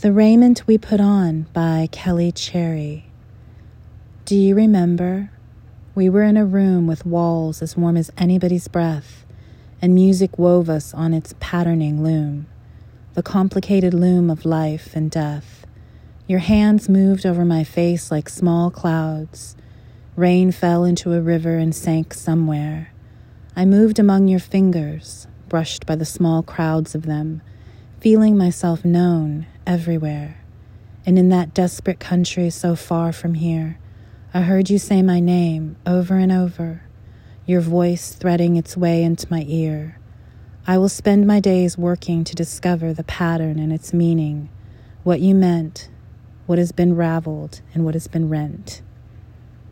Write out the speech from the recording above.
The Raiment We Put On by Kelly Cherry. Do you remember? We were in a room with walls as warm as anybody's breath, and music wove us on its patterning loom, the complicated loom of life and death. Your hands moved over my face like small clouds. Rain fell into a river and sank somewhere. I moved among your fingers, brushed by the small crowds of them, feeling myself known everywhere. And in that desperate country so far from here, I heard you say my name over and over, your voice threading its way into my ear. I will spend my days working to discover the pattern and its meaning, what you meant, what has been raveled, and what has been rent.